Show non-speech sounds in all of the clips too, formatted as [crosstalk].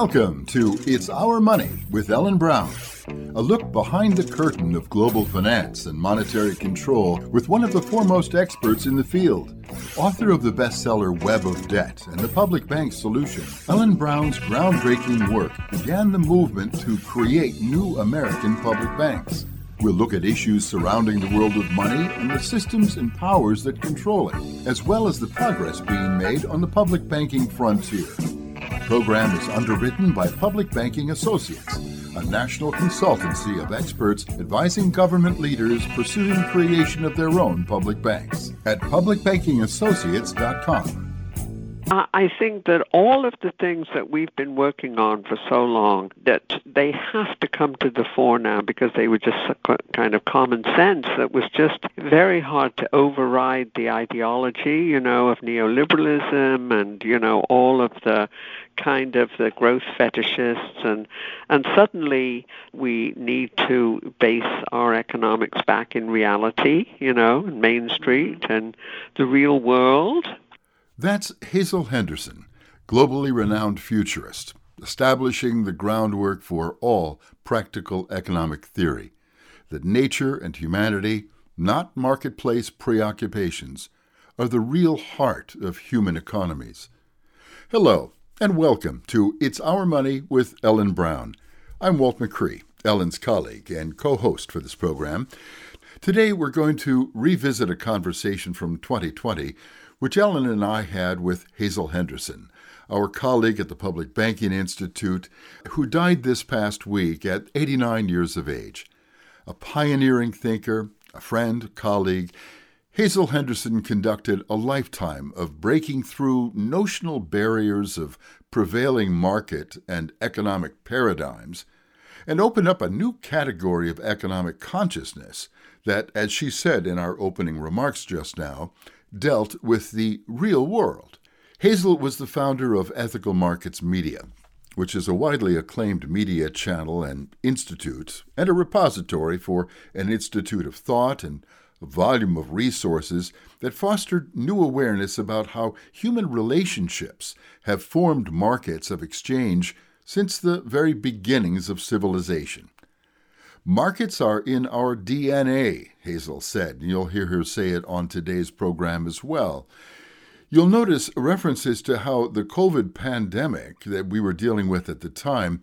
Welcome to It's Our Money with Ellen Brown, a look behind the curtain of global finance and monetary control with one of the foremost experts in the field. Author of the bestseller Web of Debt and the Public Bank Solution, Ellen Brown's groundbreaking work began the movement to create new American public banks. We'll look at issues surrounding the world of money and the systems and powers that control it, as well as the progress being made on the public banking frontier program is underwritten by Public Banking Associates, a national consultancy of experts advising government leaders pursuing creation of their own public banks at publicbankingassociates.com. I think that all of the things that we've been working on for so long that they have to come to the fore now because they were just kind of common sense that was just very hard to override the ideology, you know, of neoliberalism and you know all of the kind of the growth fetishists. And and suddenly we need to base our economics back in reality, you know, in Main Street mm-hmm. and the real world that's Hazel Henderson, globally renowned futurist, establishing the groundwork for all practical economic theory that nature and humanity, not marketplace preoccupations, are the real heart of human economies. Hello, and welcome to It's Our Money with Ellen Brown. I'm Walt McGrew, Ellen's colleague and co host for this program. Today we're going to revisit a conversation from 2020 which Ellen and I had with Hazel Henderson, our colleague at the Public Banking Institute, who died this past week at 89 years of age. A pioneering thinker, a friend, colleague, Hazel Henderson conducted a lifetime of breaking through notional barriers of prevailing market and economic paradigms and opened up a new category of economic consciousness that, as she said in our opening remarks just now, dealt with the real world. Hazel was the founder of Ethical Markets Media, which is a widely acclaimed media channel and institute, and a repository for an institute of thought and a volume of resources that fostered new awareness about how human relationships have formed markets of exchange since the very beginnings of civilization. Markets are in our DNA, Hazel said. You'll hear her say it on today's program as well. You'll notice references to how the COVID pandemic that we were dealing with at the time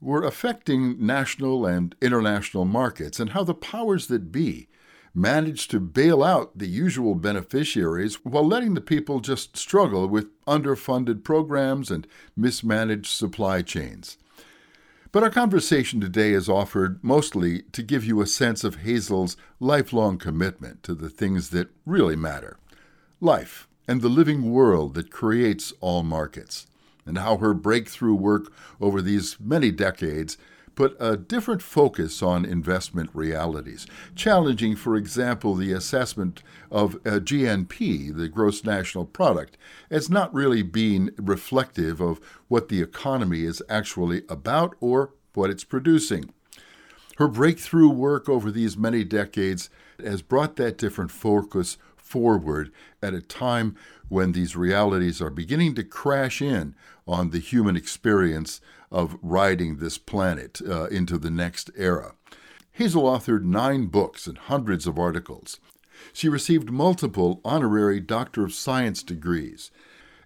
were affecting national and international markets, and how the powers that be managed to bail out the usual beneficiaries while letting the people just struggle with underfunded programs and mismanaged supply chains. But our conversation today is offered mostly to give you a sense of Hazel's lifelong commitment to the things that really matter life and the living world that creates all markets, and how her breakthrough work over these many decades put a different focus on investment realities, challenging, for example, the assessment of uh, GNP, the gross national product, as not really being reflective of what the economy is actually about or what it's producing. Her breakthrough work over these many decades has brought that different focus forward at a time when these realities are beginning to crash in on the human experience of riding this planet uh, into the next era. Hazel authored nine books and hundreds of articles. She received multiple honorary Doctor of Science degrees,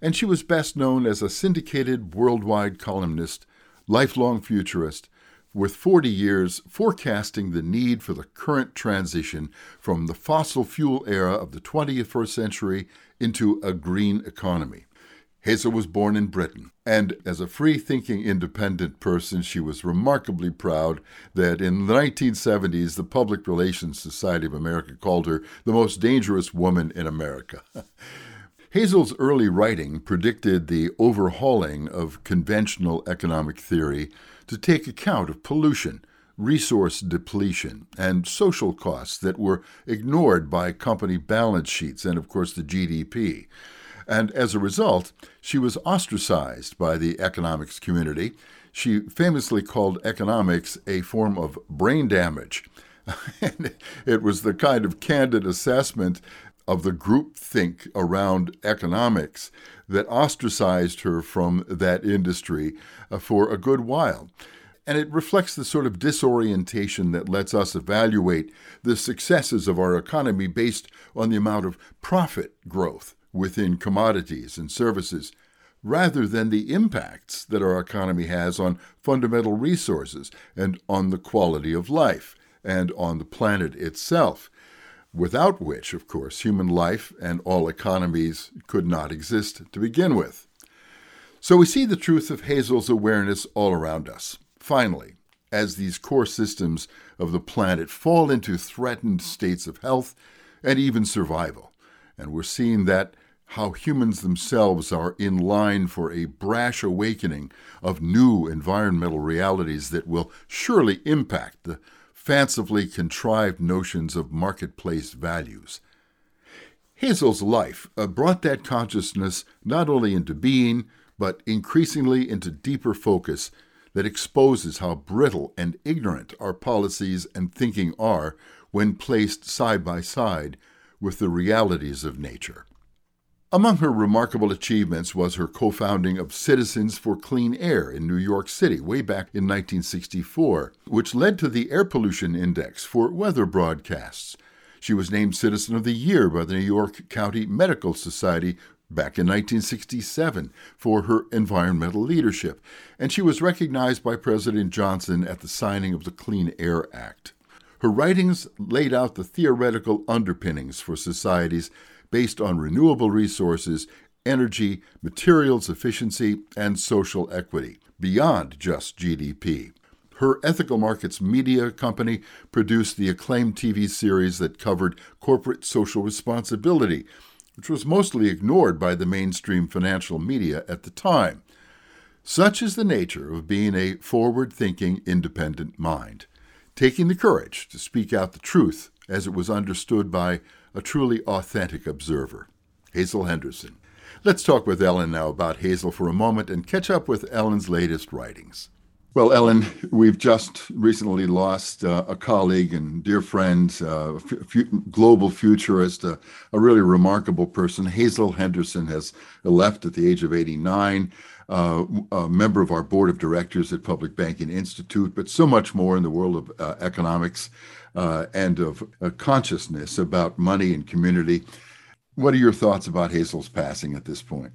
and she was best known as a syndicated worldwide columnist, lifelong futurist, with 40 years forecasting the need for the current transition from the fossil fuel era of the 21st century into a green economy. Hazel was born in Britain, and as a free thinking independent person, she was remarkably proud that in the 1970s, the Public Relations Society of America called her the most dangerous woman in America. [laughs] Hazel's early writing predicted the overhauling of conventional economic theory to take account of pollution, resource depletion, and social costs that were ignored by company balance sheets and, of course, the GDP and as a result, she was ostracized by the economics community. She famously called economics a form of brain damage. [laughs] it was the kind of candid assessment of the group think around economics that ostracized her from that industry uh, for a good while. And it reflects the sort of disorientation that lets us evaluate the successes of our economy based on the amount of profit growth within commodities and services, rather than the impacts that our economy has on fundamental resources and on the quality of life and on the planet itself without which, of course, human life and all economies could not exist to begin with. So we see the truth of Hazel's awareness all around us. Finally, as these core systems of the planet fall into threatened states of health and even survival, and we're seeing that how humans themselves are in line for a brash awakening of new environmental realities that will surely impact the fancifully contrived notions of marketplace values. Hazel's life uh, brought that consciousness not only into being, but increasingly into deeper focus that exposes how brittle and ignorant our policies and thinking are when placed side by side with the realities of nature. Among her remarkable achievements was her co founding of Citizens for Clean Air in New York City way back in 1964, which led to the Air Pollution Index for weather broadcasts. She was named Citizen of the Year by the New York County Medical Society back in 1967 for her environmental leadership, and she was recognized by President Johnson at the signing of the Clean Air Act. Her writings laid out the theoretical underpinnings for societies based on renewable resources, energy, materials efficiency, and social equity, beyond just GDP. Her Ethical Markets Media company produced the acclaimed TV series that covered corporate social responsibility, which was mostly ignored by the mainstream financial media at the time. Such is the nature of being a forward thinking, independent mind, taking the courage to speak out the truth as it was understood by a truly authentic observer. Hazel Henderson. Let's talk with Ellen now about Hazel for a moment and catch up with Ellen's latest writings. Well, Ellen, we've just recently lost uh, a colleague and dear friend, uh, global futurist, uh, a really remarkable person. Hazel Henderson has left at the age of 89, uh, a member of our board of directors at Public Banking Institute, but so much more in the world of uh, economics uh, and of uh, consciousness about money and community. What are your thoughts about Hazel's passing at this point?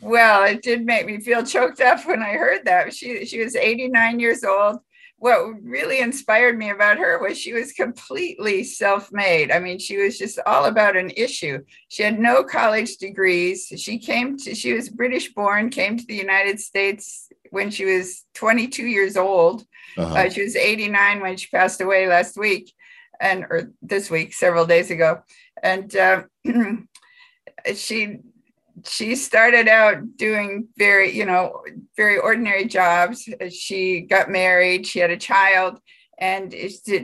Well, it did make me feel choked up when I heard that. She she was 89 years old. What really inspired me about her was she was completely self-made. I mean, she was just all about an issue. She had no college degrees. She came to she was British born, came to the United States when she was 22 years old. Uh-huh. Uh, she was 89 when she passed away last week and or this week, several days ago, and uh, [clears throat] she she started out doing very you know very ordinary jobs. She got married, she had a child, and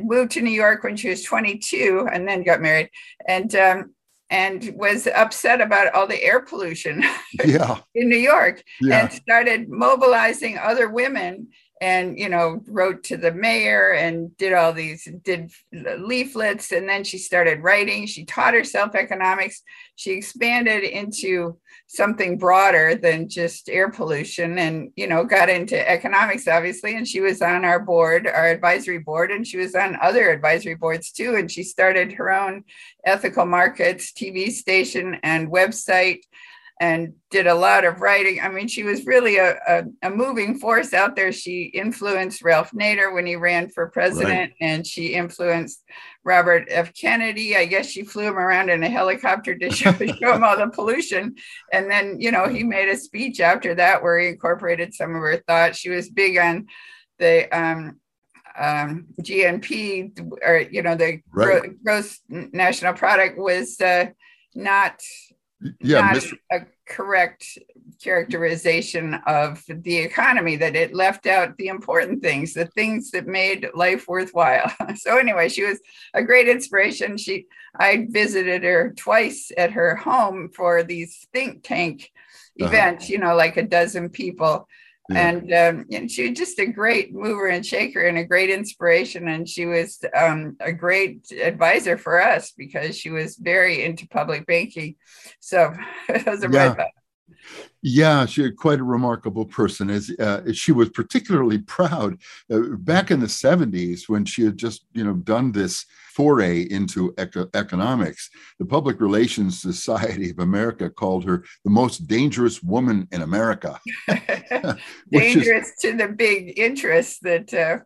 moved to New York when she was 22, and then got married, and um, and was upset about all the air pollution [laughs] yeah. in New York, yeah. and started mobilizing other women and you know wrote to the mayor and did all these did leaflets. And then she started writing. She taught herself economics. She expanded into something broader than just air pollution and you know got into economics obviously. And she was on our board our advisory board and she was on other advisory boards too. And she started her own ethical markets tv station and website and did a lot of writing. I mean, she was really a, a, a, moving force out there. She influenced Ralph Nader when he ran for president, right. and she influenced Robert F. Kennedy. I guess she flew him around in a helicopter to [laughs] show, show him all the pollution. And then, you know, he made a speech after that where he incorporated some of her thoughts. She was big on the um, um, GNP, or, you know, the right. gross national product was uh, not yeah, not Mr. a correct characterization of the economy that it left out the important things the things that made life worthwhile [laughs] so anyway she was a great inspiration she i visited her twice at her home for these think tank uh-huh. events you know like a dozen people. And, um, and she was just a great mover and shaker and a great inspiration. And she was um, a great advisor for us because she was very into public banking. So [laughs] it was a yeah. red yeah, she quite a remarkable person. As uh, she was particularly proud uh, back in the '70s when she had just, you know, done this foray into eco- economics. The Public Relations Society of America called her the most dangerous woman in America. [laughs] [laughs] dangerous is, to the big interests that. Uh,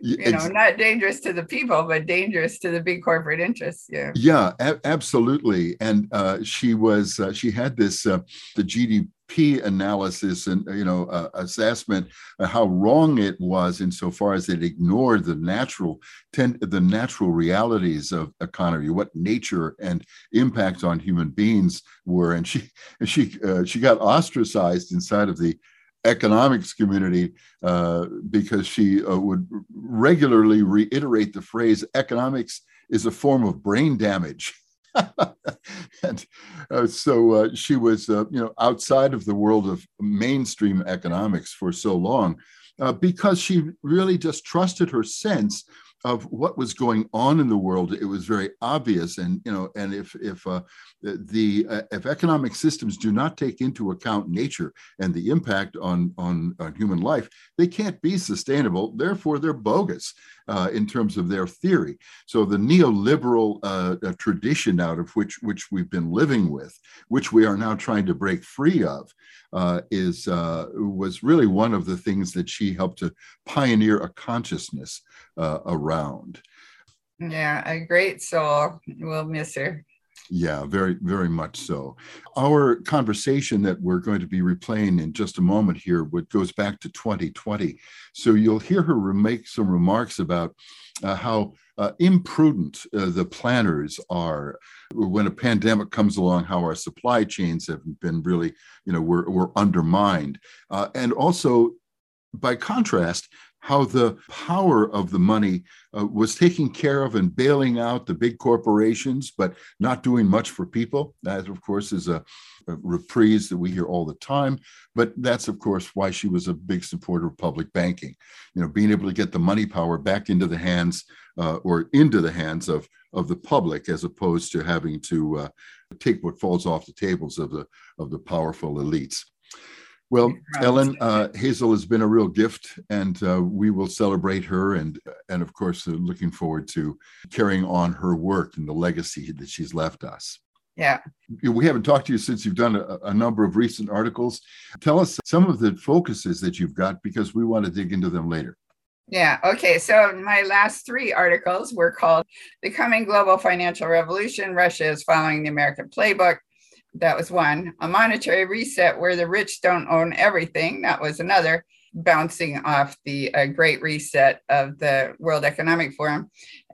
you know, not dangerous to the people, but dangerous to the big corporate interests. Yeah. Yeah, a- absolutely. And uh, she was, uh, she had this, uh, the GDP analysis and you know uh, assessment of how wrong it was insofar as it ignored the natural ten, the natural realities of economy what nature and impact on human beings were and she she uh, she got ostracized inside of the economics community uh, because she uh, would regularly reiterate the phrase economics is a form of brain damage. [laughs] And uh, so uh, she was, uh, you know, outside of the world of mainstream economics for so long uh, because she really just trusted her sense of what was going on in the world it was very obvious. And you know and if if uh, the uh, if economic systems do not take into account nature and the impact on on, on human life they can't be sustainable. Therefore they're bogus uh, in terms of their theory. So the neoliberal uh, uh, tradition out of which which we've been living with which we are now trying to break free of uh, is was really one of the things that she helped to pioneer a consciousness around. Yeah a great soul. We'll miss her yeah, very, very much so. Our conversation that we're going to be replaying in just a moment here, what goes back to 2020. So you'll hear her make some remarks about uh, how uh, imprudent uh, the planners are when a pandemic comes along, how our supply chains have been really, you know, were, were undermined. Uh, and also, by contrast, how the power of the money uh, was taking care of and bailing out the big corporations, but not doing much for people. That, of course, is a, a, reprise that we hear all the time. But that's, of course, why she was a big supporter of public banking. You know, being able to get the money power back into the hands uh, or into the hands of of the public, as opposed to having to uh, take what falls off the tables of the of the powerful elites. Well, Ellen uh, Hazel has been a real gift, and uh, we will celebrate her, and and of course, uh, looking forward to carrying on her work and the legacy that she's left us. Yeah, we haven't talked to you since you've done a, a number of recent articles. Tell us some of the focuses that you've got because we want to dig into them later. Yeah. Okay. So my last three articles were called The Coming Global Financial Revolution Russia is Following the American Playbook that was one. A monetary reset where the rich don't own everything. That was another, bouncing off the uh, Great Reset of the World Economic Forum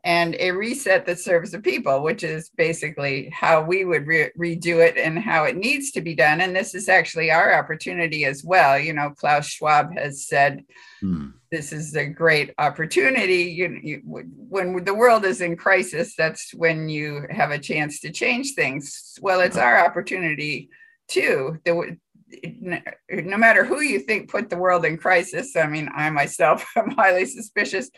and a reset that serves the people, which is basically how we would re- redo it and how it needs to be done. And this is actually our opportunity as well. You know, Klaus Schwab has said hmm. this is a great opportunity. You, you, when the world is in crisis, that's when you have a chance to change things. Well, it's our opportunity too. The, no matter who you think put the world in crisis, I mean, I myself [laughs] am highly suspicious,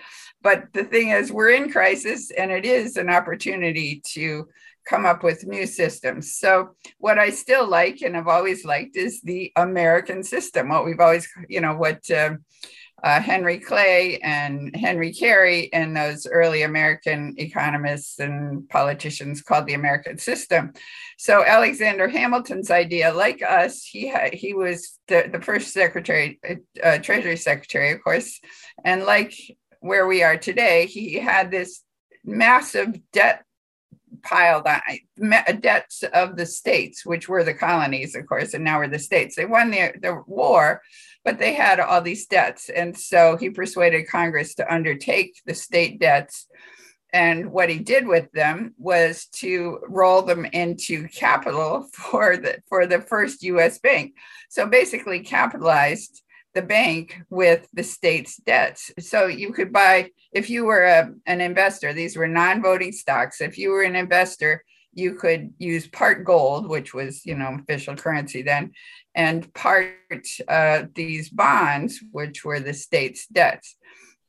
but the thing is, we're in crisis and it is an opportunity to come up with new systems. So, what I still like and have always liked is the American system, what we've always, you know, what. Uh, uh, Henry Clay and Henry Carey and those early American economists and politicians called the American system. So Alexander Hamilton's idea, like us, he had, he was the, the first secretary, uh, Treasury Secretary, of course, and like where we are today, he had this massive debt piled on debts of the states, which were the colonies, of course, and now we're the states. They won the, the war, but they had all these debts. And so he persuaded Congress to undertake the state debts. And what he did with them was to roll them into capital [laughs] for the for the first US bank. So basically capitalized the bank with the state's debts. So you could buy, if you were a, an investor, these were non voting stocks. If you were an investor, you could use part gold, which was, you know, official currency then, and part uh, these bonds, which were the state's debts.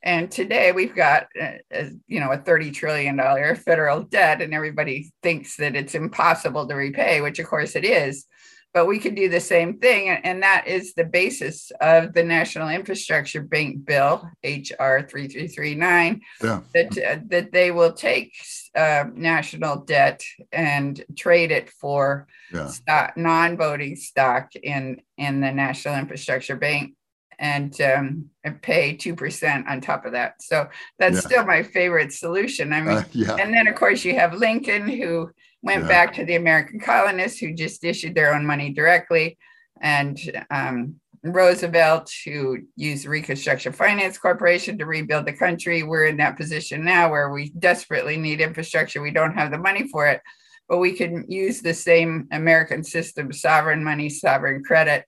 And today we've got, a, uh, you know, a $30 trillion federal debt, and everybody thinks that it's impossible to repay, which of course it is but we could do the same thing. And that is the basis of the National Infrastructure Bank Bill, HR 3339, yeah. that, uh, that they will take uh, national debt and trade it for yeah. stock, non-voting stock in, in the National Infrastructure Bank and um, pay 2% on top of that. So that's yeah. still my favorite solution. I mean, [laughs] uh, and then of course you have Lincoln who went yeah. back to the American colonists who just issued their own money directly, and um, Roosevelt, who used Reconstruction Finance Corporation to rebuild the country. We're in that position now where we desperately need infrastructure. We don't have the money for it, but we can use the same American system, sovereign money, sovereign credit,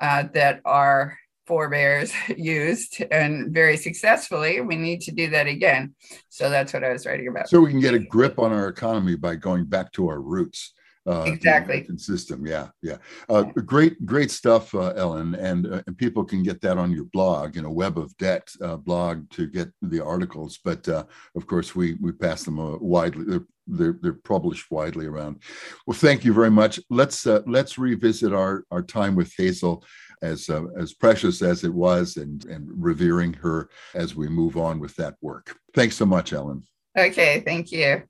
uh, that are forebears [laughs] used and very successfully. We need to do that again. So that's what I was writing about. So we can get a grip on our economy by going back to our roots. Uh, exactly. System. Yeah. Yeah. Uh, great, great stuff, uh, Ellen. And, uh, and people can get that on your blog, you know, Web of Debt uh, blog to get the articles. But uh, of course, we, we pass them widely. They're, they're, they're published widely around. Well, thank you very much. Let's, let's revisit our, our time with Hazel as uh, as precious as it was and and revering her as we move on with that work. Thanks so much, Ellen. Okay, thank you.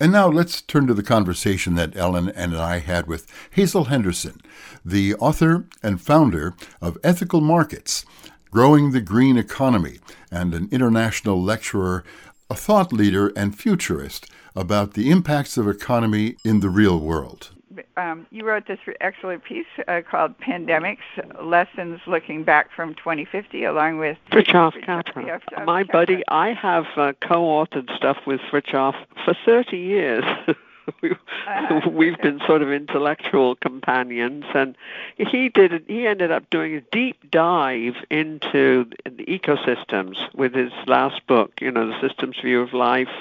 And now let's turn to the conversation that Ellen and I had with Hazel Henderson, the author and founder of Ethical Markets Growing the Green Economy, and an international lecturer a thought leader and futurist about the impacts of economy in the real world. Um, you wrote this excellent piece uh, called Pandemics Lessons Looking Back from 2050, along with Fritjof Capra. My buddy, I have uh, co authored stuff with Fritjof for 30 years. [laughs] [laughs] Uh-huh. we've been sort of intellectual companions, and he did. He ended up doing a deep dive into the ecosystems with his last book. You know, the Systems View of Life,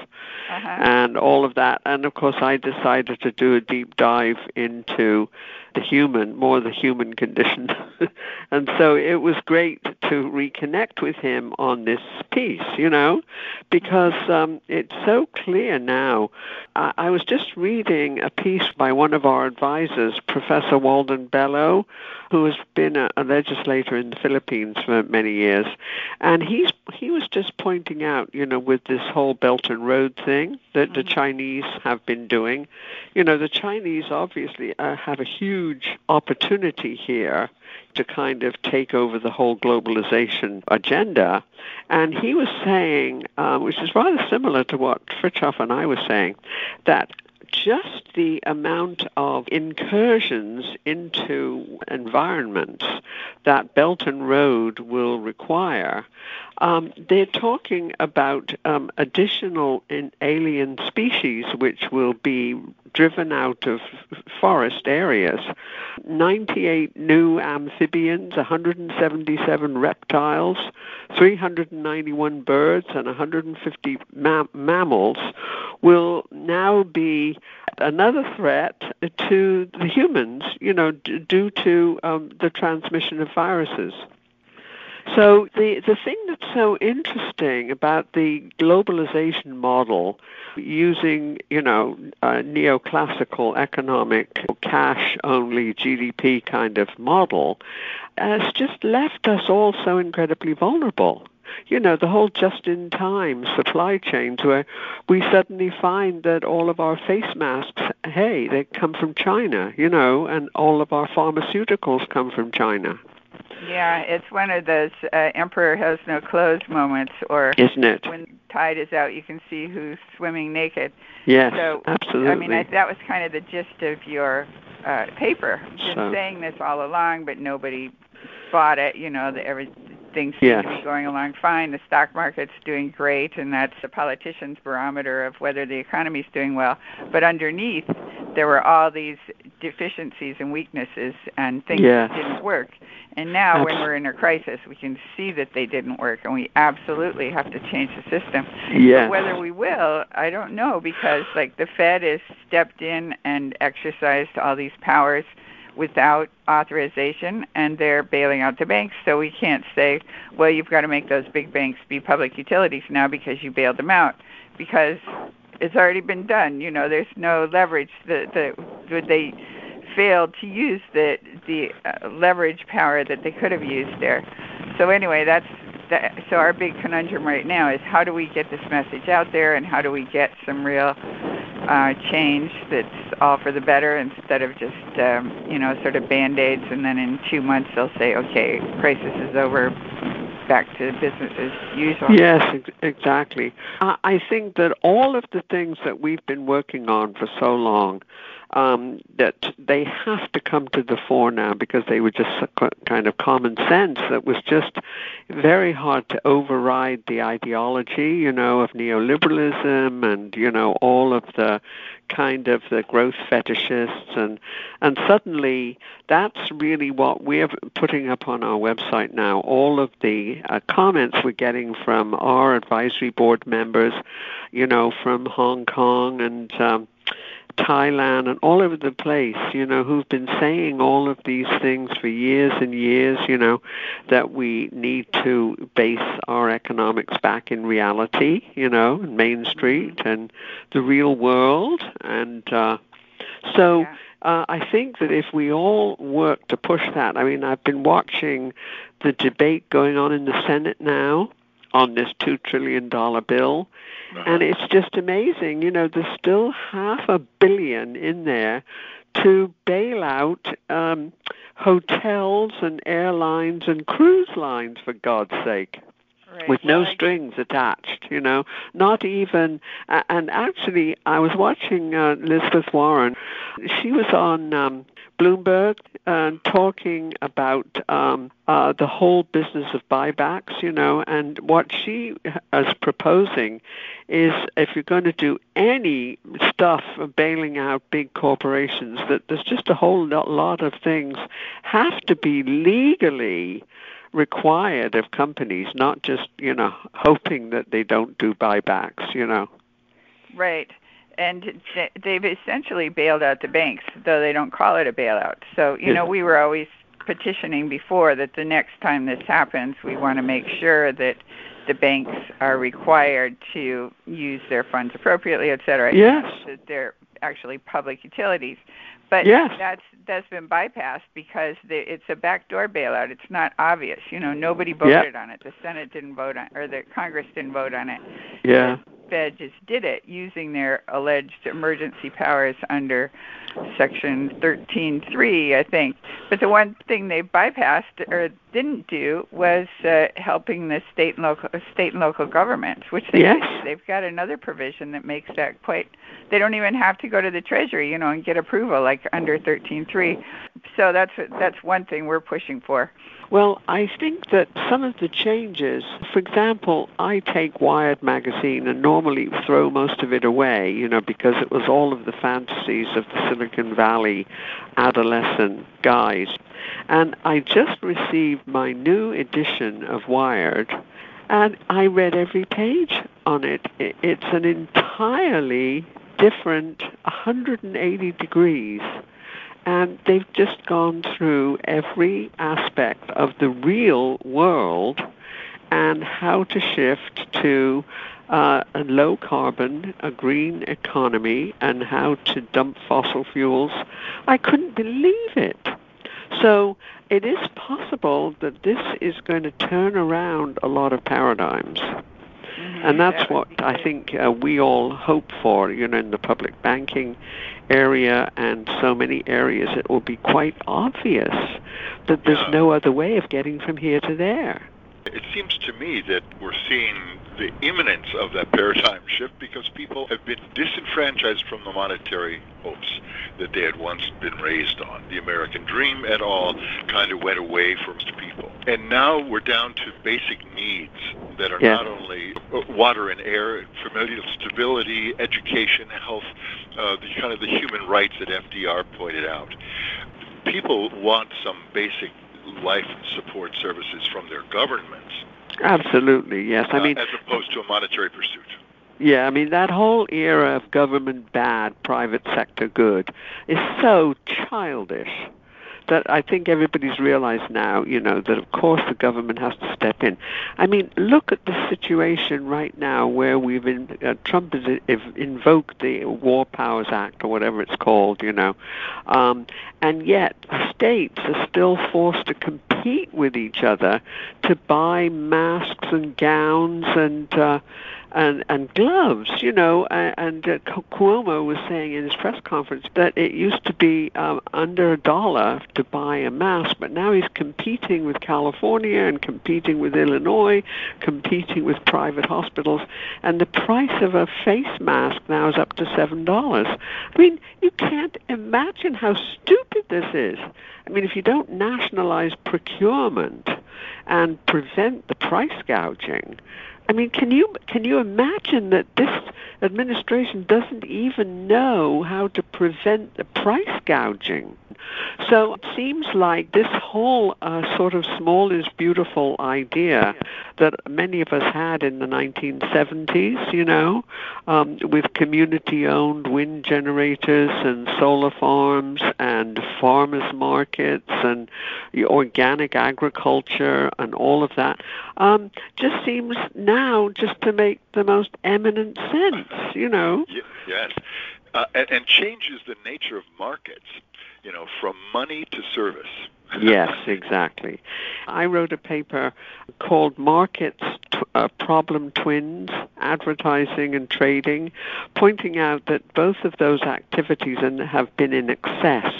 uh-huh. and all of that. And of course, I decided to do a deep dive into the human, more the human condition. [laughs] and so it was great to reconnect with him on this piece, you know, because um, it's so clear now. I, I was just reading a piece by one of our advisors, Professor Walden Bello, who has been a, a legislator in the Philippines for many years, and he's he was just pointing out, you know, with this whole Belt and Road thing that mm-hmm. the Chinese have been doing, you know, the Chinese obviously uh, have a huge opportunity here to kind of take over the whole globalization agenda. And he was saying, um, which is rather similar to what Fritjof and I were saying, that just the amount of incursions into environments that Belt and Road will require um, they're talking about um, additional alien species which will be driven out of forest areas. 98 new amphibians, 177 reptiles, 391 birds, and 150 ma- mammals will now be another threat to the humans, you know, d- due to um, the transmission of viruses. So the the thing that's so interesting about the globalization model, using you know a neoclassical economic cash only GDP kind of model, has just left us all so incredibly vulnerable you know, the whole just in time supply chains where we suddenly find that all of our face masks, hey, they come from China, you know, and all of our pharmaceuticals come from China. Yeah, it's one of those uh, emperor has no clothes moments, or isn't it? When tide is out, you can see who's swimming naked. Yes, so, absolutely. I mean, I, that was kind of the gist of your uh, paper. Been so. saying this all along, but nobody bought it. You know, the, every things seem to be going along fine. The stock market's doing great, and that's the politician's barometer of whether the economy's doing well. But underneath, there were all these deficiencies and weaknesses and things that didn't work. And now, Absolutely. when we're in a crisis, we can see that they didn't work, and we absolutely have to change the system. But whether we will, I don't know, because like the Fed has stepped in and exercised all these powers without authorization and they're bailing out the banks so we can't say well you've got to make those big banks be public utilities now because you bailed them out because it's already been done you know there's no leverage the the they failed to use the the uh, leverage power that they could have used there. So anyway that's that, so our big conundrum right now is how do we get this message out there and how do we get some real uh, change that's all for the better instead of just um, you know sort of band aids and then in two months they'll say okay crisis is over back to business as usual. Yes, ex- exactly. I think that all of the things that we've been working on for so long um, that they have to come to the fore now because they were just kind of common sense that was just very hard to override the ideology, you know, of neoliberalism and you know all of the kind of the growth fetishists. And and suddenly that's really what we're putting up on our website now. All of the uh, comments we're getting from our advisory board members you know from Hong Kong and um, Thailand and all over the place, you know, who've been saying all of these things for years and years, you know, that we need to base our economics back in reality, you know, in Main Street and the real world. And uh, so yeah. uh, I think that if we all work to push that, I mean, I've been watching the debate going on in the Senate now on this $2 trillion bill. And it's just amazing. You know, there's still half a billion in there to bail out um, hotels and airlines and cruise lines, for God's sake. Right. With no strings attached, you know, not even. And actually, I was watching uh, Elizabeth Warren. She was on um, Bloomberg uh, talking about um, uh, the whole business of buybacks, you know, and what she is proposing is if you're going to do any stuff bailing out big corporations, that there's just a whole lot of things have to be legally required of companies, not just, you know, hoping that they don't do buybacks, you know. Right and they've essentially bailed out the banks, though they don't call it a bailout. So, you know, we were always petitioning before that the next time this happens, we want to make sure that the banks are required to use their funds appropriately, et cetera. Yes. That they're actually public utilities. But yes. that's that's been bypassed because the, it's a backdoor bailout. It's not obvious. You know, nobody voted yep. on it. The Senate didn't vote on, or the Congress didn't vote on it. Yeah. Fed just did it using their alleged emergency powers under Section 13.3, I think. But the one thing they bypassed or didn't do was uh, helping the state and local state and local governments, which they yes. They've got another provision that makes that quite. They don't even have to go to the Treasury, you know, and get approval like under 13.3. So that's that's one thing we're pushing for. Well, I think that some of the changes, for example, I take Wired magazine and normally throw most of it away, you know, because it was all of the fantasies of the Silicon Valley adolescent guys. And I just received my new edition of Wired, and I read every page on it. It's an entirely different 180 degrees and they've just gone through every aspect of the real world and how to shift to uh, a low carbon, a green economy, and how to dump fossil fuels. I couldn't believe it. So it is possible that this is going to turn around a lot of paradigms. Mm-hmm. And that's what I think uh, we all hope for, you know, in the public banking area and so many areas. It will be quite obvious that there's no other way of getting from here to there. It seems to me that we're seeing the imminence of that paradigm shift because people have been disenfranchised from the monetary hopes that they had once been raised on. The American dream and all kind of went away from people. And now we're down to basic needs that are yeah. not only water and air, familial stability, education, health, uh, the kind of the human rights that FDR pointed out. People want some basic life support services from their governments. Absolutely, yes. I uh, mean, as opposed to a monetary pursuit. Yeah, I mean that whole era of government bad, private sector good is so childish that I think everybody's realized now, you know, that of course the government has to step in. I mean, look at the situation right now where we've in, uh, Trump has invoked the War Powers Act or whatever it's called, you know, um, and yet states are still forced to compete with each other to buy masks and gowns and. Uh, and and gloves, you know. And, and uh, Cuomo was saying in his press conference that it used to be um, under a dollar to buy a mask, but now he's competing with California and competing with Illinois, competing with private hospitals, and the price of a face mask now is up to seven dollars. I mean, you can't imagine how stupid this is. I mean, if you don't nationalize procurement and prevent the price gouging, I mean, can you can you imagine that this administration doesn't even know how to prevent the price gouging? So it seems like this whole uh, sort of small is beautiful idea that many of us had in the 1970s, you know, um, with community-owned wind generators and solar farms and farmers markets and organic agriculture and all of that, um, just seems just to make the most eminent sense, you know. Yes, uh, and, and changes the nature of markets you know, from money to service. [laughs] yes, exactly. I wrote a paper called Markets uh, Problem Twins Advertising and Trading, pointing out that both of those activities have been in excess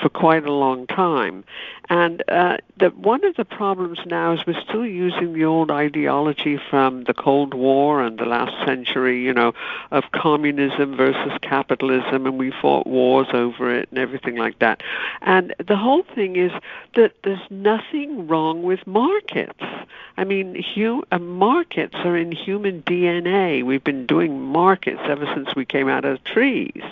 for quite a long time. And uh, the, one of the problems now is we're still using the old ideology from the Cold War and the last century, you know, of communism versus capitalism, and we fought wars over it and everything like that. And the whole thing is that there's nothing wrong with markets. I mean, hu- uh, markets are in human DNA. We've been doing markets ever since we came out of trees.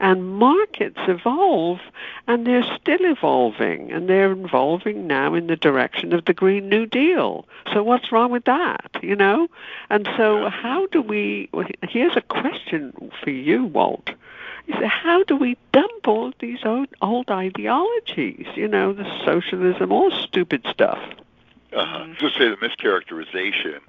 And markets evolve, and they're still evolving, and they're evolving now in the direction of the Green New Deal. So what's wrong with that, you know? And so how do we, here's a question for you, Walt. Is how do we dump all these old, old ideologies, you know, the socialism, all stupid stuff? Uh-huh. Just say the mischaracterization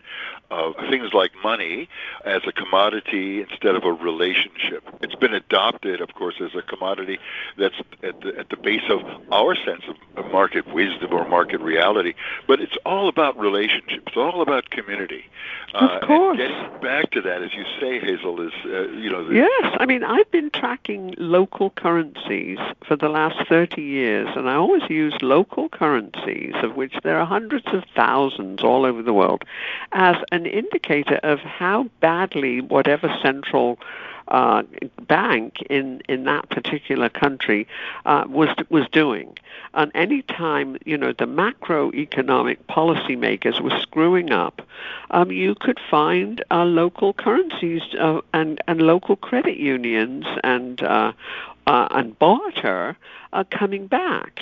of things like money as a commodity instead of a relationship. It's been adopted, of course, as a commodity that's at the, at the base of our sense of market wisdom or market reality. But it's all about relationships. It's all about community. Uh, of course. getting back to that, as you say, Hazel, is uh, you know. The, yes, I mean I've been tracking local currencies for the last 30 years, and I always use local currencies, of which there are hundreds of thousands all over the world, as an indicator of how badly whatever central uh, bank in, in that particular country uh, was was doing. And any time you know the macroeconomic policymakers were screwing up, um, you could find uh, local currencies uh, and and local credit unions and uh, uh, and barter coming back.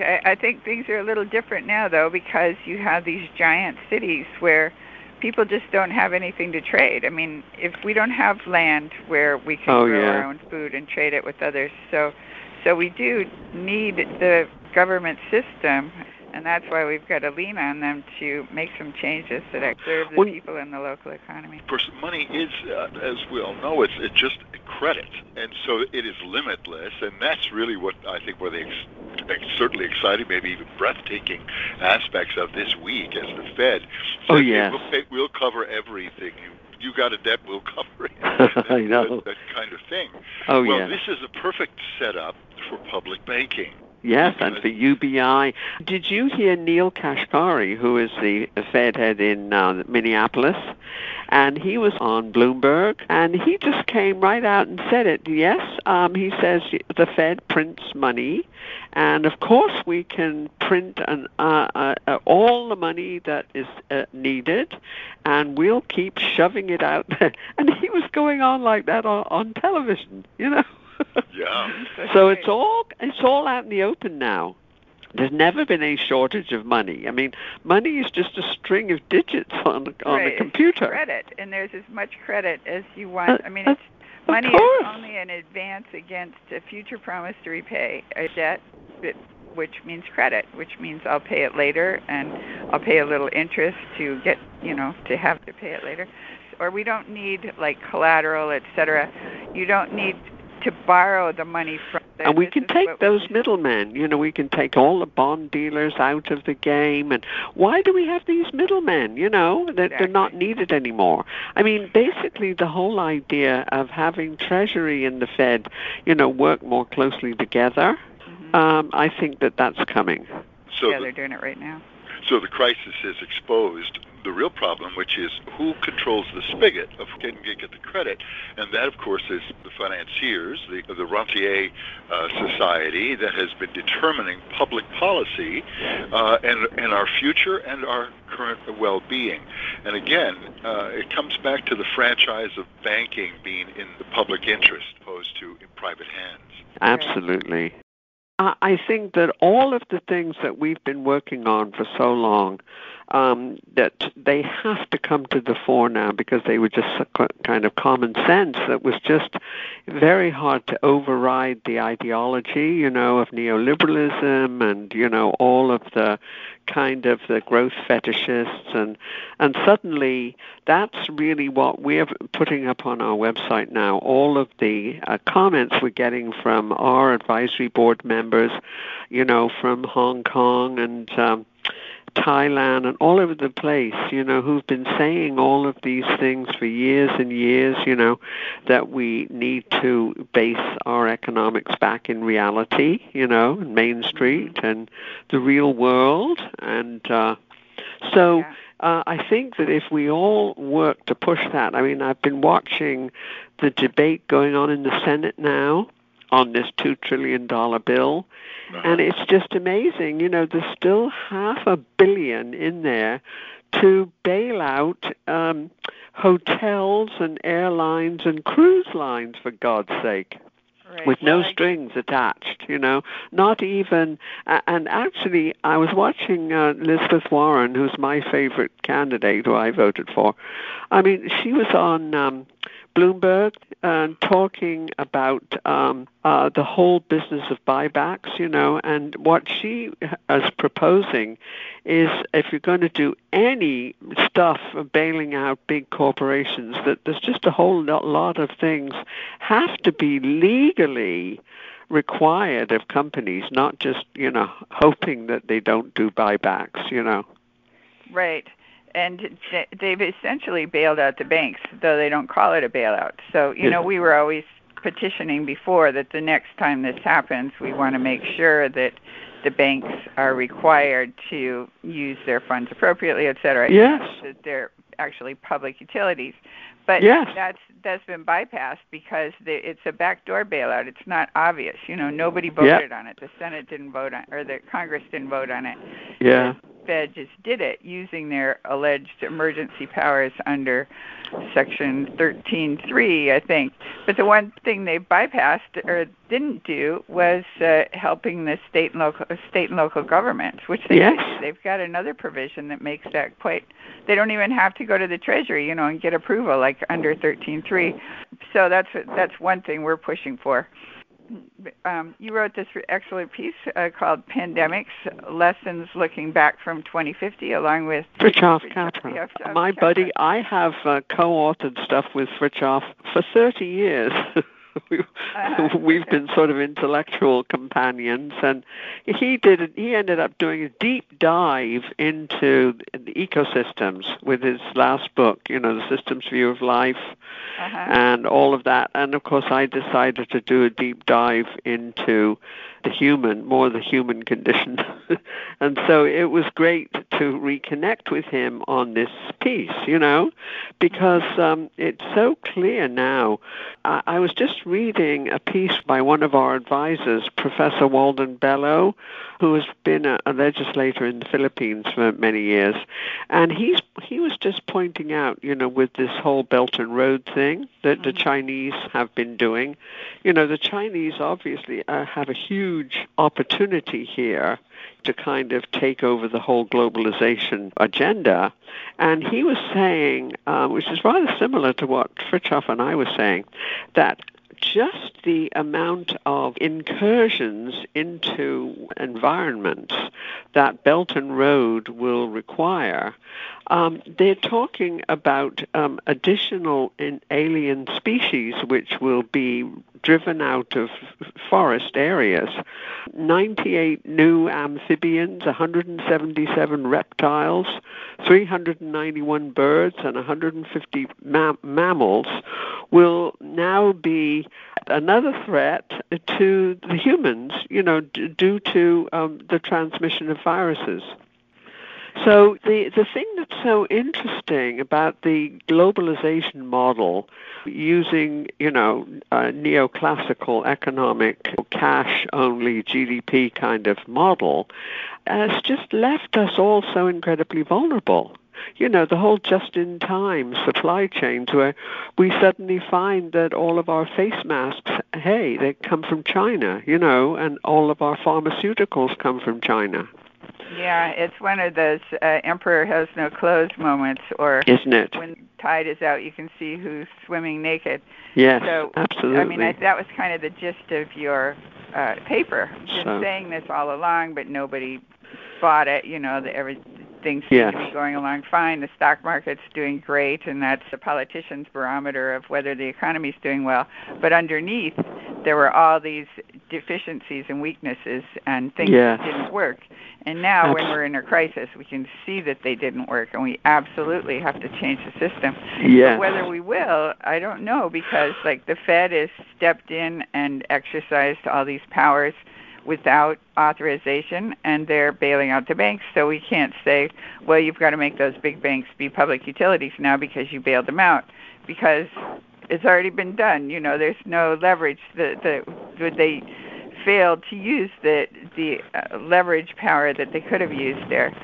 I think things are a little different now, though, because you have these giant cities where people just don't have anything to trade. I mean, if we don't have land where we can oh, grow yeah. our own food and trade it with others, so so we do need the government system and that's why we've got to lean on them to make some changes that serve the well, people in the local economy. Of course, money is, uh, as we all know, it's, it's just credit, and so it is limitless, and that's really what I think were the ex- certainly exciting, maybe even breathtaking aspects of this week as the Fed. oh yeah, we'll, pay, we'll cover everything. You you got a debt, we'll [laughs] cover it. [laughs] I know that, that kind of thing. Oh well, yeah. this is a perfect setup for public banking Yes, and for UBI. Did you hear Neel Kashkari, who is the Fed head in uh, Minneapolis? And he was on Bloomberg, and he just came right out and said it. Yes, um, he says the Fed prints money, and of course we can print an, uh, uh, uh all the money that is uh, needed, and we'll keep shoving it out. [laughs] and he was going on like that on, on television, you know. Yeah. so it's all it's all out in the open now. There's never been a shortage of money. I mean, money is just a string of digits on on right. a computer. It's credit, and there's as much credit as you want. Uh, I mean, it's money is only an advance against a future promise to repay a debt, which means credit, which means I'll pay it later, and I'll pay a little interest to get, you know, to have to pay it later. Or we don't need like collateral, etc. You don't need to borrow the money from them. And we can take those middlemen. You know, we can take all the bond dealers out of the game. And why do we have these middlemen? You know, that exactly. they're not needed anymore. I mean, basically, the whole idea of having Treasury and the Fed, you know, work more closely together. Mm-hmm. Um, I think that that's coming. So yeah, the, they're doing it right now. So the crisis has exposed the real problem, which is who controls the spigot of who can get the credit, and that, of course, is the financiers, the, the rentier uh, society that has been determining public policy uh, and and our future and our current well-being. And again, uh, it comes back to the franchise of banking being in the public interest opposed to in private hands. Absolutely. I think that all of the things that we've been working on for so long um, that they have to come to the fore now because they were just kind of common sense. That was just very hard to override the ideology, you know, of neoliberalism and you know all of the kind of the growth fetishists. And and suddenly that's really what we're putting up on our website now. All of the uh, comments we're getting from our advisory board members you know from Hong Kong and um, Thailand and all over the place, you know, who've been saying all of these things for years and years, you know, that we need to base our economics back in reality, you know, Main Street and the real world. And uh, so yeah. uh, I think that if we all work to push that, I mean, I've been watching the debate going on in the Senate now on this $2 trillion bill. And it's just amazing. You know, there's still half a billion in there to bail out um, hotels and airlines and cruise lines, for God's sake. Right. With no strings attached, you know, not even. And actually, I was watching uh, Elizabeth Warren, who's my favorite candidate, who I voted for. I mean, she was on um, Bloomberg uh, talking about um, uh, the whole business of buybacks, you know, and what she is proposing is if you're going to do any stuff of bailing out big corporations, that there's just a whole lot of things have to be legally required of companies, not just, you know, hoping that they don't do buybacks, you know. Right and they've essentially bailed out the banks, though they don't call it a bailout. So, you know, we were always petitioning before that the next time this happens, we want to make sure that the banks are required to use their funds appropriately, et cetera. Yes. That they're actually public utilities. But yes. that's that's been bypassed because the, it's a backdoor bailout. It's not obvious. You know, nobody voted yep. on it. The Senate didn't vote on, or the Congress didn't vote on it. Yeah. Fed just did it using their alleged emergency powers under Section 13.3, I think. But the one thing they bypassed or didn't do was uh, helping the state and local state and local governments, which they yes. did. they've got another provision that makes that quite. They don't even have to go to the Treasury, you know, and get approval like under 13.3. So that's that's one thing we're pushing for um, you wrote this excellent piece uh, called "Pandemics: Lessons Looking Back from 2050," along with Fritjof Capra. My buddy, I have uh, co-authored stuff with Fritjof for 30 years. [laughs] [laughs] we've been sort of intellectual companions and he did he ended up doing a deep dive into the ecosystems with his last book you know the systems view of life uh-huh. and all of that and of course i decided to do a deep dive into the human, more the human condition. [laughs] and so it was great to reconnect with him on this piece, you know, because um, it's so clear now. I, I was just reading a piece by one of our advisors, Professor Walden Bello, who has been a, a legislator in the Philippines for many years, and he's he was just pointing out, you know, with this whole Belt and Road thing that mm-hmm. the Chinese have been doing, you know, the Chinese obviously uh, have a huge opportunity here to kind of take over the whole globalization agenda. And he was saying, um, which is rather similar to what Fritjof and I were saying, that just the amount of incursions into environments that Belt and Road will require um, they're talking about um, additional alien species which will be driven out of forest areas. 98 new amphibians, 177 reptiles, 391 birds, and 150 ma- mammals will now be another threat to the humans, you know, d- due to um, the transmission of viruses. So the the thing that's so interesting about the globalization model, using you know a neoclassical economic cash only GDP kind of model, has just left us all so incredibly vulnerable you know, the whole just in time supply chains where we suddenly find that all of our face masks, hey, they come from China, you know, and all of our pharmaceuticals come from China. Yeah, it's one of those uh, emperor has no clothes moments, or isn't it? When tide is out, you can see who's swimming naked. Yes, so, absolutely. I mean, I, that was kind of the gist of your uh, paper. Just so. saying this all along, but nobody bought it. You know, that every things seem yes. to be going along fine. The stock market's doing great, and that's the politician's barometer of whether the economy's doing well. But underneath, there were all these deficiencies and weaknesses and things yes. that didn't work. And now, when we're in a crisis, we can see that they didn't work, and we absolutely have to change the system. Yes. But whether we will, I don't know, because like the Fed has stepped in and exercised all these powers without authorization and they're bailing out the banks so we can't say well you've got to make those big banks be public utilities now because you bailed them out because it's already been done you know there's no leverage the the would they failed to use the the uh, leverage power that they could have used there.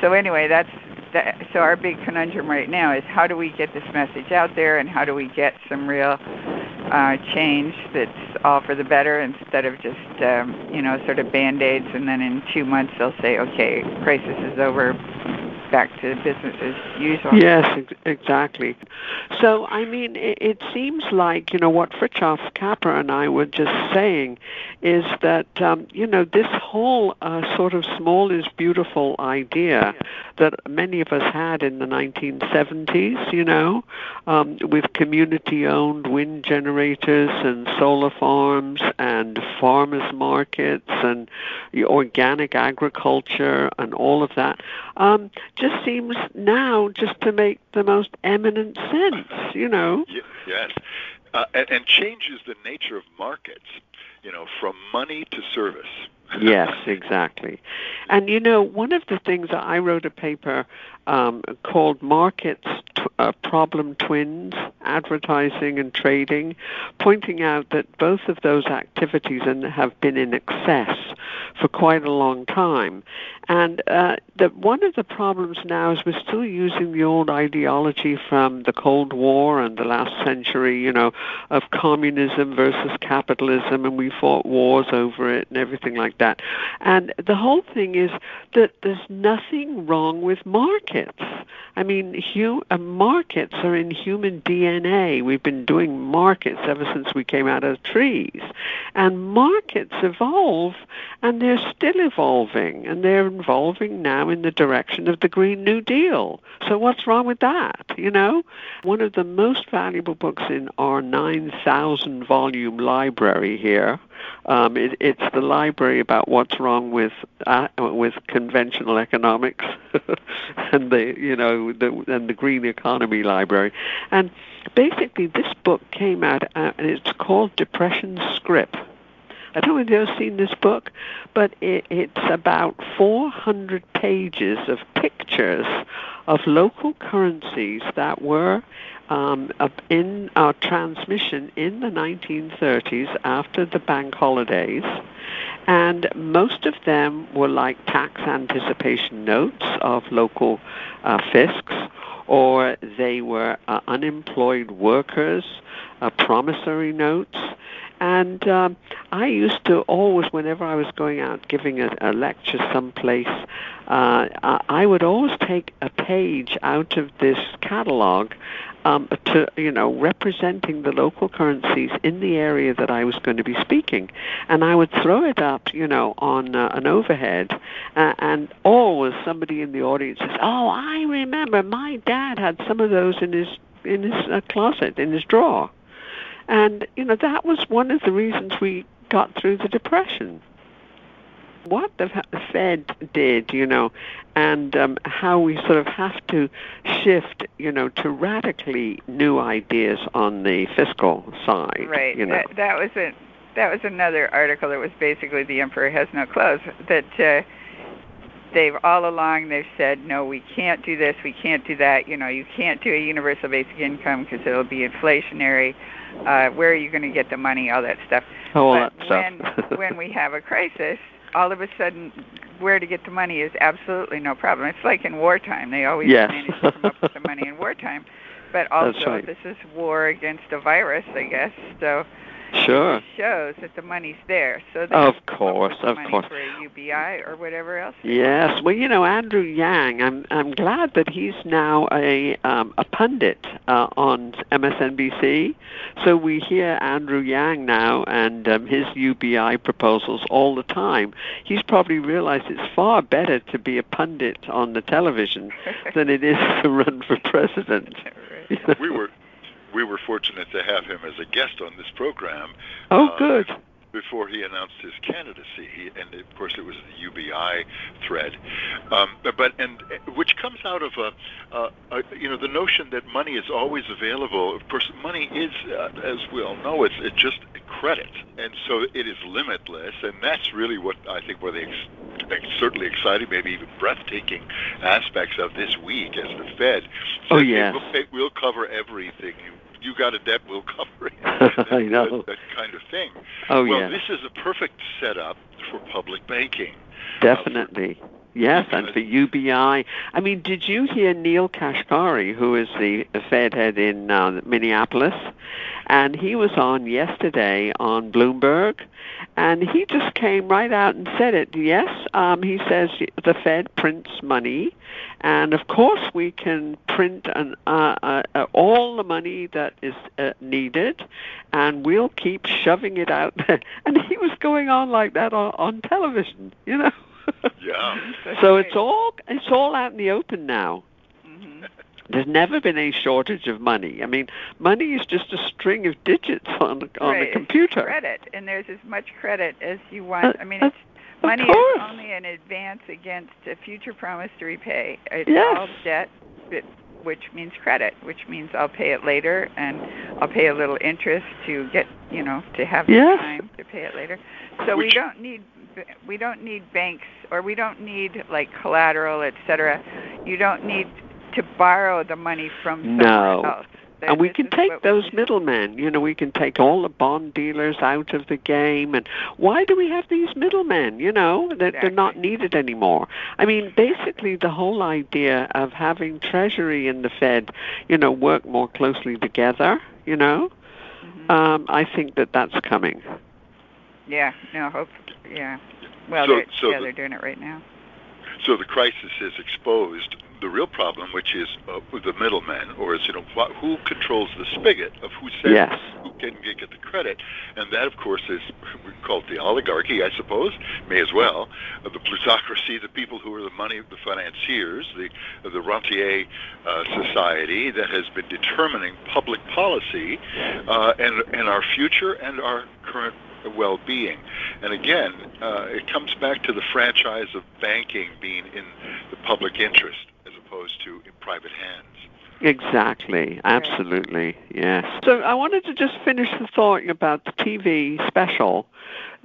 So anyway that's that, so our big conundrum right now is how do we get this message out there and how do we get some real uh, change that's all for the better instead of just um, you know sort of band aids and then in two months they'll say okay crisis is over back to business as usual. Yes, ex- exactly. So, I mean, it, it, seems like, you know, what Fritjof Capra and I were just saying is that, um, you know, this whole uh, sort of small is beautiful idea that many of us had in the 1970s, you know, um, with community owned wind generators and solar farms and farmers markets and organic agriculture and all of that. Um, just seems now just to make the most eminent sense, you know. Yes, uh, and, and changes the nature of markets, you know, from money to service. Yes, exactly. And you know, one of the things that I wrote a paper um, called Markets uh, Problem Twins, Advertising and Trading, pointing out that both of those activities have been in excess for quite a long time. And uh, the, one of the problems now is we're still using the old ideology from the Cold War and the last century, you know, of communism versus capitalism, and we fought wars over it and everything like that. And the whole thing is that there's nothing wrong with markets. I mean, hu- uh, markets are in human DNA. We've been doing markets ever since we came out of trees. And markets evolve, and they're still evolving, and they're evolving now in the direction of the Green New Deal. So what's wrong with that? You know, one of the most valuable books in our 9,000 volume library here. Um, it, it's the library about what's wrong with uh, with conventional economics [laughs] and the you know the, and the green economy library, and basically this book came out uh, and it's called Depression Scrip I don't know if you've ever seen this book, but it, it's about 400 pages of pictures of local currencies that were um, in our transmission in the 1930s after the bank holidays. And most of them were like tax anticipation notes of local uh, fiscs, or they were uh, unemployed workers, uh, promissory notes. And um, I used to always, whenever I was going out giving a, a lecture someplace, uh, I would always take a page out of this catalog um, to you know representing the local currencies in the area that I was going to be speaking, and I would throw it up you know on uh, an overhead, uh, and always somebody in the audience says, "Oh, I remember my dad had some of those in his in his uh, closet in his drawer," and you know that was one of the reasons we got through the depression what the Fed did, you know, and um, how we sort of have to shift, you know, to radically new ideas on the fiscal side. Right. You know. that, that was a that was another article that was basically the emperor has no clothes. That uh, they've all along they've said no, we can't do this, we can't do that. You know, you can't do a universal basic income because it'll be inflationary. Uh, where are you going to get the money? All that stuff. Oh, but that stuff. when when we have a crisis, all of a sudden where to get the money is absolutely no problem. It's like in wartime; they always yes. manage to come up with the money in wartime. But [laughs] also, right. this is war against a virus, I guess. So Sure. It shows that the money's there. So of course, of money course. For a UBI or whatever else. Yes. Well, you know, Andrew Yang. I'm I'm glad that he's now a um, a pundit uh, on MSNBC. So we hear Andrew Yang now and um, his UBI proposals all the time. He's probably realized it's far better to be a pundit on the television [laughs] than it is to run for president. [laughs] [laughs] You know? We were we were fortunate to have him as a guest on this program. Oh, uh, good. Before he announced his candidacy, he, and of course it was the UBI thread, um, but and which comes out of a, a, a, you know the notion that money is always available. Of course, money is, uh, as we all know, it's it's just credit, and so it is limitless, and that's really what I think were the ex- certainly exciting, maybe even breathtaking aspects of this week as the Fed. Said, Oh, "Hey, yes. we'll, pay, we'll cover everything. You you got a debt, we'll [laughs] cover it. [laughs] I know. That, that kind of thing. Oh well, yeah. this is a perfect setup for public banking. Uh, Definitely. Yes, and for UBI. I mean, did you hear Neel Kashkari, who is the Fed head in uh, Minneapolis? And he was on yesterday on Bloomberg, and he just came right out and said it. Yes, um, he says the Fed prints money, and of course we can print an, uh, uh, uh, all the money that is uh, needed, and we'll keep shoving it out [laughs] there. And he was going on like that on, on television, you know. Yeah. [laughs] So it's all it's all out in the open now. hmm There's never been a shortage of money. I mean, money is just a string of digits [laughs] on on right. a computer. Credit, and there's as much credit as you want. Uh, I mean, uh, it's money is only an advance against a future promise to repay. It's Yes. all debt, that- which means credit, which means I'll pay it later, and I'll pay a little interest to get, you know, to have the time to pay it later. So we don't need we don't need banks or we don't need like collateral, et cetera. You don't need to borrow the money from somewhere No. else. And we can take those middlemen. You know, we can take all the bond dealers out of the game. And why do we have these middlemen? You know, that they're not needed anymore. I mean, basically, the whole idea of having Treasury and the Fed, you know, work more closely together. You know, Mhm. um, I think that that's coming. Yeah, no, hope. Yeah. Well, So- they're, so yeah, the- they're doing it right now. So the crisis has exposed the real problem, which is uh, the middlemen, or is you know wh- who controls the spigot of who says Yes. who can get the credit, and that of course is we call it the oligarchy, I suppose, may as well, uh, the plutocracy, the people who are the money, the financiers, the the rentier uh, society that has been determining public policy uh, and and our future and our current well-being. And again, uh, it comes back to the franchise of banking being in the public interest as opposed to in private hands. Exactly. Absolutely. Yes. So I wanted to just finish the thought about the TV special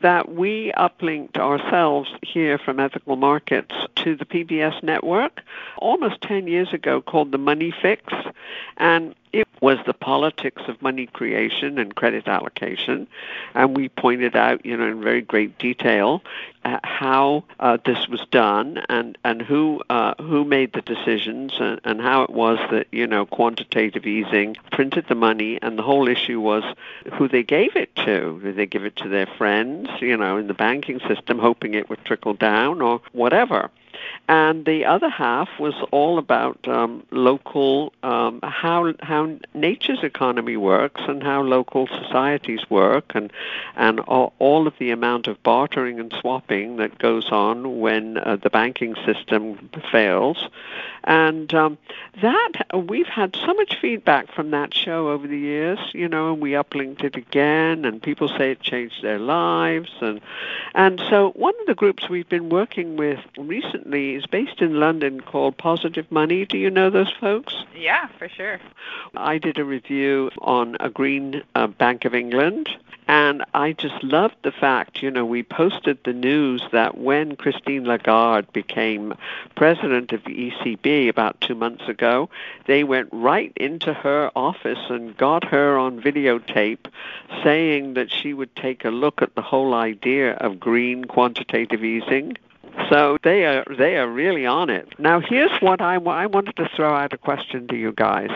that we uplinked ourselves here from Ethical Markets to the PBS network almost 10 years ago called The Money Fix. And it was the politics of money creation and credit allocation. And we pointed out, you know, in very great detail uh, how uh, this was done and, and who uh, who made the decisions and, and how it was that, you know, quantitative easing printed the money and the whole issue was who they gave it to. Did they give it to their friends, you know, in the banking system hoping it would trickle down or whatever? And the other half was all about um, local um, how how nature's economy works and how local societies work and and all, of the amount of bartering and swapping that goes on when uh, the banking system fails. And um, that we've had so much feedback from that show over the years you know and we uplinked it again and people say it changed their lives and and so one of the groups we've been working with recently is based in London called Positive Money. Do you know those folks? Yeah, for sure. I did a review on a green uh, Bank of England. And I just loved the fact, you know, we posted the news that when Christine Lagarde became president of the ECB about two months ago, they went right into her office and got her on videotape saying that she would take a look at the whole idea of green quantitative easing so they are they are really on it. Now here's what I, I wanted to throw out a question to you guys,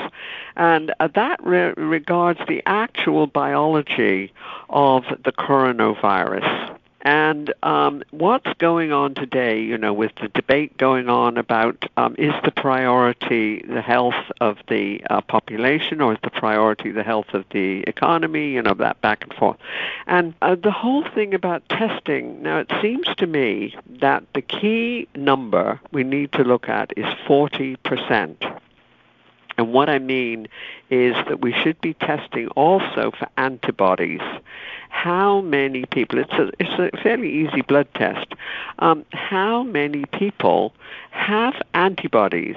and uh, that re- regards the actual biology of the coronavirus. And um, what's going on today, you know, with the debate going on about um, is the priority the health of the uh, population or is the priority the health of the economy, you know, that back and forth. And uh, the whole thing about testing, now it seems to me that the key number we need to look at is 40%. And what I mean is that we should be testing also for antibodies. How many people, it's a, it's a fairly easy blood test, um, how many people have antibodies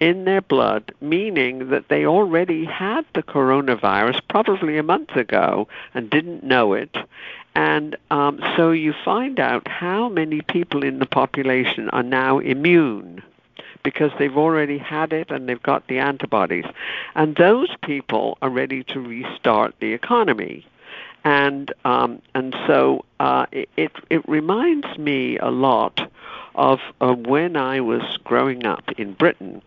in their blood, meaning that they already had the coronavirus probably a month ago and didn't know it. And um, so you find out how many people in the population are now immune because they've already had it and they've got the antibodies. And those people are ready to restart the economy. And um, and so uh, it it reminds me a lot of uh, when I was growing up in Britain,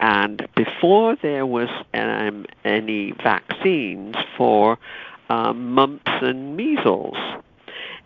and before there was um, any vaccines for uh, mumps and measles,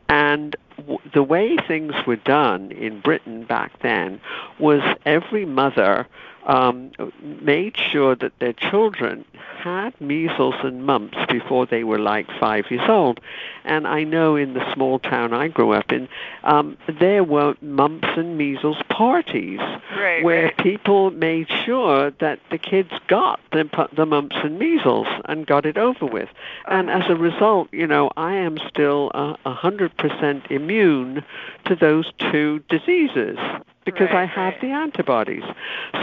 and w- the way things were done in Britain back then was every mother um, made sure that their children had measles and mumps before they were like five years old. And I know in the small town I grew up in, um, there were mumps and measles parties right, where right. people made sure that the kids got the, the mumps and measles and got it over with. And as a result, you know, I am still a uh, hundred percent immune to those two diseases because right, I have right. the antibodies.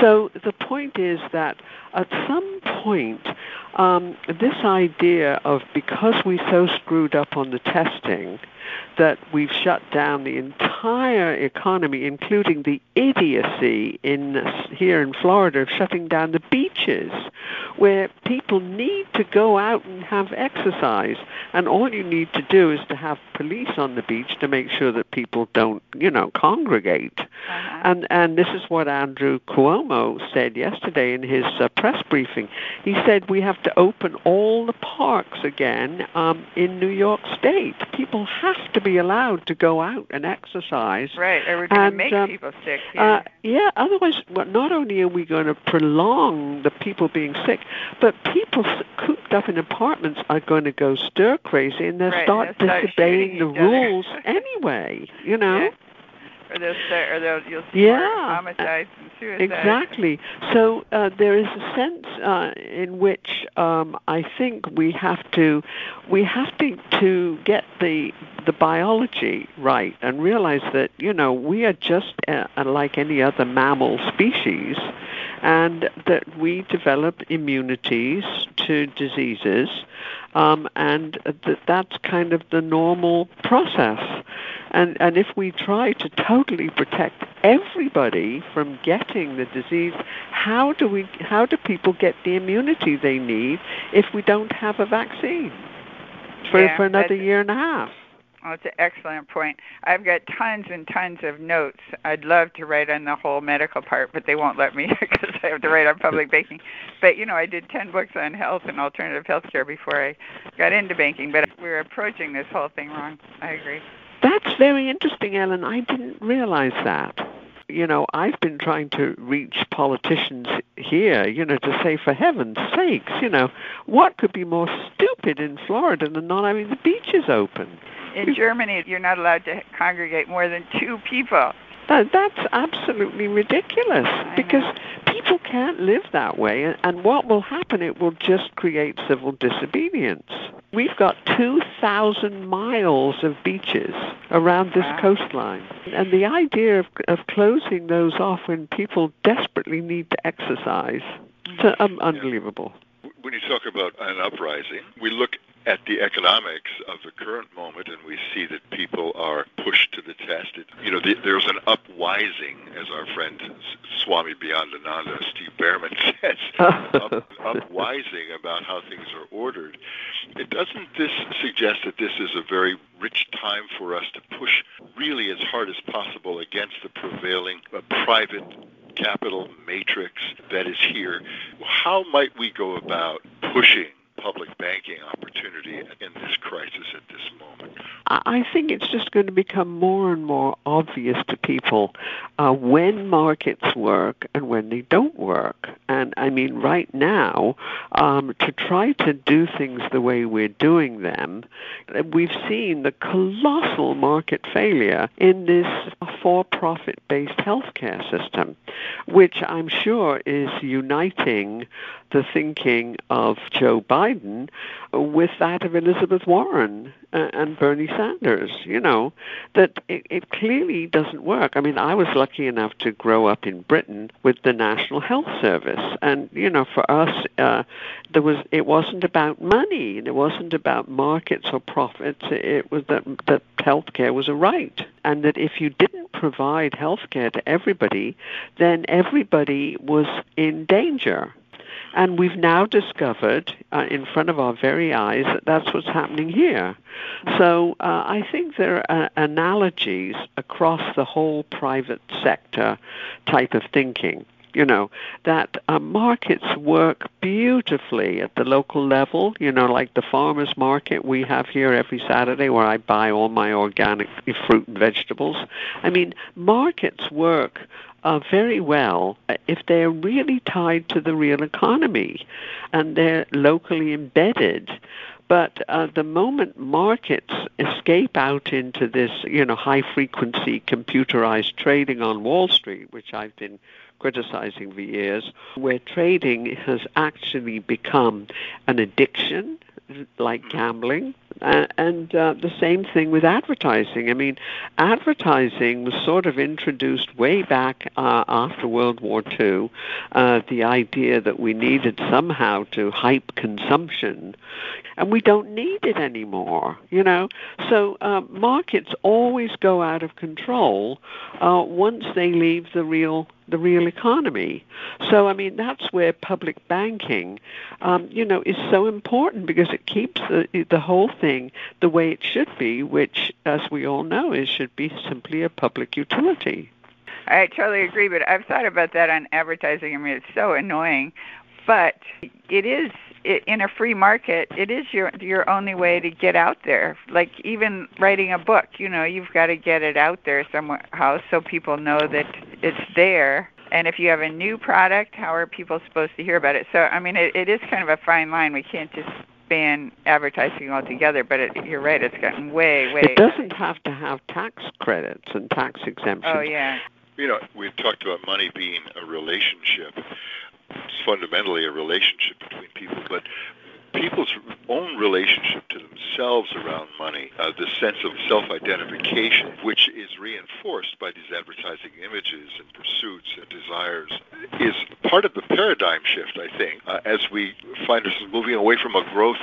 So the point is that at some point, um, this idea of because we so screwed up on the testing, that we've shut down the entire economy, including the idiocy in here in Florida of shutting down the beaches, where people need to go out and have exercise, and all you need to do is to have police on the beach to make sure that people don't, you know, congregate. Uh-huh. And and this is what Andrew Cuomo said yesterday in his uh, press briefing. He said we have to open all the parks again um, in New York State. People have to be allowed to go out and exercise. Right, or we're going to make um, people sick. Uh, Yeah. yeah, otherwise, well, not only are we going to prolong the people being sick, but people cooped up in apartments are going to go stir crazy and they'll Right, start disobeying the shooting each other. rules [laughs] anyway, you know? Yeah. Or they'll start, or they'll you'll see Yeah. homicides and suicides. Exactly. So uh, there is a sense uh, in which um, I think we have to we have to to get the the biology right and realize that you know we are just uh, like any other mammal species, and that we develop immunities to diseases. um, and that that's kind of the normal process. And and if we try to totally protect everybody from getting the disease, how do we how do people get the immunity they need if we don't have a vaccine for yeah, for another year and a half? Oh, it's an excellent point. I've got tons and tons of notes. I'd love to write on the whole medical part, but they won't let me [laughs] because I have to write on public banking. But you know, I did 10 books on health and alternative health care before I got into banking, but we're approaching this whole thing wrong. I agree. That's very interesting, Ellen. I didn't realize that you know, I've been trying to reach politicians here, you know, to say, for heaven's sakes, you know, what could be more stupid in Florida than not having the beaches open? In Germany, you're not allowed to congregate more than two people. That, that's absolutely ridiculous I because know. people can't live that way. And, and what will happen, it will just create civil disobedience. We've got 2,000 miles of beaches around this Wow. coastline. And the idea of, of closing those off when people desperately need to exercise, it's um, unbelievable. When you talk about an uprising, we look at the economics of the current moment and we see that people are pushed to the test. It, you know, the, there's an upwising, as our friend Swami Beyondananda, Steve Bhaerman [laughs] says, up, [laughs] upwising about how things are ordered. It doesn't this suggest that this is a very rich time for us to push really as hard as possible against the prevailing uh, private capital matrix that is here. How might we go about pushing public banking opportunity in this crisis at this moment? I think it's just going to become more and more obvious to people uh, when markets work and when they don't work. And I mean, right now, um, to try to do things the way we're doing them, uh, we've seen the colossal market failure in this for-profit based healthcare system, which I'm sure is uniting the thinking of Joe Biden with that of Elizabeth Warren uh, and Bernie Sanders. You know, that it, it clearly doesn't work. I mean, I was lucky enough to grow up in Britain with the National Health Service, and you know, for us, uh, there was it wasn't about money, and it wasn't about markets or profits. It was that that healthcare was a right, and that if you didn't provide healthcare to everybody, then everybody was in danger. And we've now discovered uh, in front of our very eyes that that's what's happening here. So uh, I think there are analogies across the whole private sector type of thinking. You know, that uh, markets work beautifully at the local level, you know, like the farmer's market we have here every Saturday where I buy all my organic fruit and vegetables. I mean, markets work uh, very well if they're really tied to the real economy and they're locally embedded. But uh, the moment markets escape out into this, you know, high frequency computerized trading on Wall Street, which I've been criticizing for years, where trading has actually become an addiction like gambling. And uh, the same thing with advertising. I mean, advertising was sort of introduced way back uh, after World War II. Uh, the idea that we needed somehow to hype consumption, and we don't need it anymore. You know, so uh, markets always go out of control uh, once they leave the real the real economy. So, I mean, that's where public banking, um, you know, is so important because it keeps the, the whole thing the way it should be, which, as we all know, is should be simply a public utility. I totally agree, but I've thought about that on advertising. I mean, it's so annoying, but it is in a free market. It is your your only way to get out there. Like even writing a book, you know, you've got to get it out there somehow so people know that it's there. And if you have a new product, how are people supposed to hear about it? So I mean, it, it is kind of a fine line. We can't just ban advertising altogether, but it, you're right. It's gotten way, way. It doesn't have to have tax credits and tax exemptions. Oh yeah. You know, we've talked about money being a relationship. Fundamentally a relationship between people, but people's own relationship to themselves around money, uh, the sense of self-identification, which is reinforced by these advertising images and pursuits and desires, is part of the paradigm shift, I think, uh, as we find ourselves moving away from a growth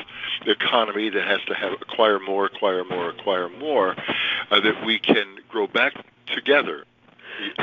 economy that has to have acquire more, acquire more, acquire more, uh, that we can grow back together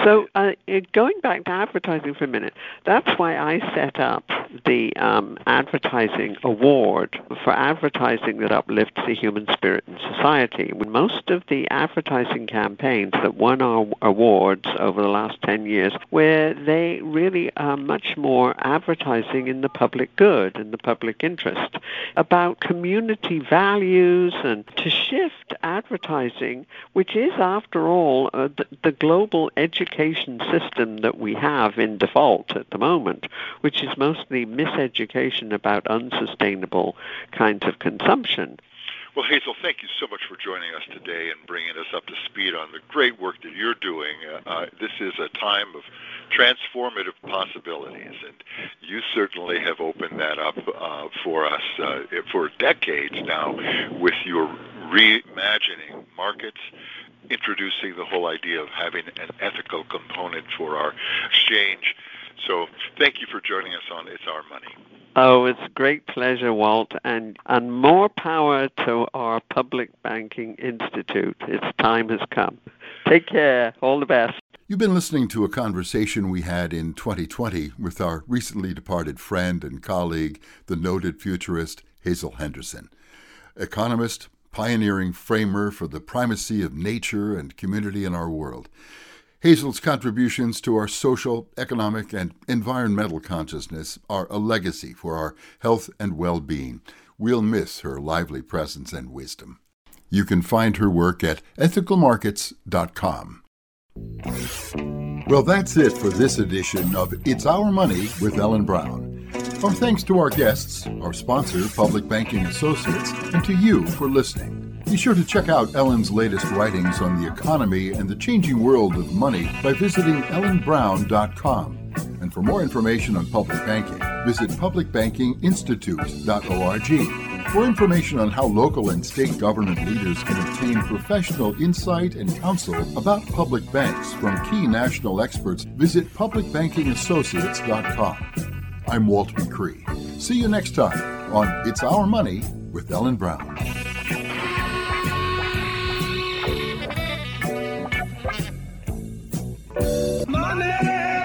so, uh, going back to advertising for a minute, that's why I set up the um, advertising award for advertising that uplifts the human spirit in society. Most of the advertising campaigns that won our awards over the last 10 years, where they really are much more advertising in the public good and the public interest about community values and to shift advertising, which is, after all, uh, the, the global education system that we have in default at the moment, which is mostly miseducation about unsustainable kinds of consumption. Well, Hazel, thank you so much for joining us today and bringing us up to speed on the great work that you're doing. Uh, uh, this is a time of transformative possibilities, and you certainly have opened that up uh, for us uh, for decades now with your reimagining markets introducing the whole idea of having an ethical component for our exchange. So thank you for joining us on It's Our Money. Oh, it's a great pleasure, Walt, and, and more power to our Public Banking Institute. Its time has come. Take care. All the best. You've been listening to a conversation we had in 2020 with our recently departed friend and colleague, the noted futurist Hazel Henderson. Economist, pioneering framer for the primacy of nature and community in our world. Hazel's contributions to our social, economic, and environmental consciousness are a legacy for our health and well being. We'll miss her lively presence and wisdom. You can find her work at ethicalmarkets.com. Well, that's it for this edition of It's Our Money with Ellen Brown. Our thanks to our guests, our sponsor, Public Banking Associates, and to you for listening. Be sure to check out Ellen's latest writings on the economy and the changing world of money by visiting ellenbrown.com. And for more information on public banking, visit publicbankinginstitute.org. For information on how local and state government leaders can obtain professional insight and counsel about public banks from key national experts, visit publicbankingassociates.com. I'm Walt McGrew. See you next time on It's Our Money with Ellen Brown. Money!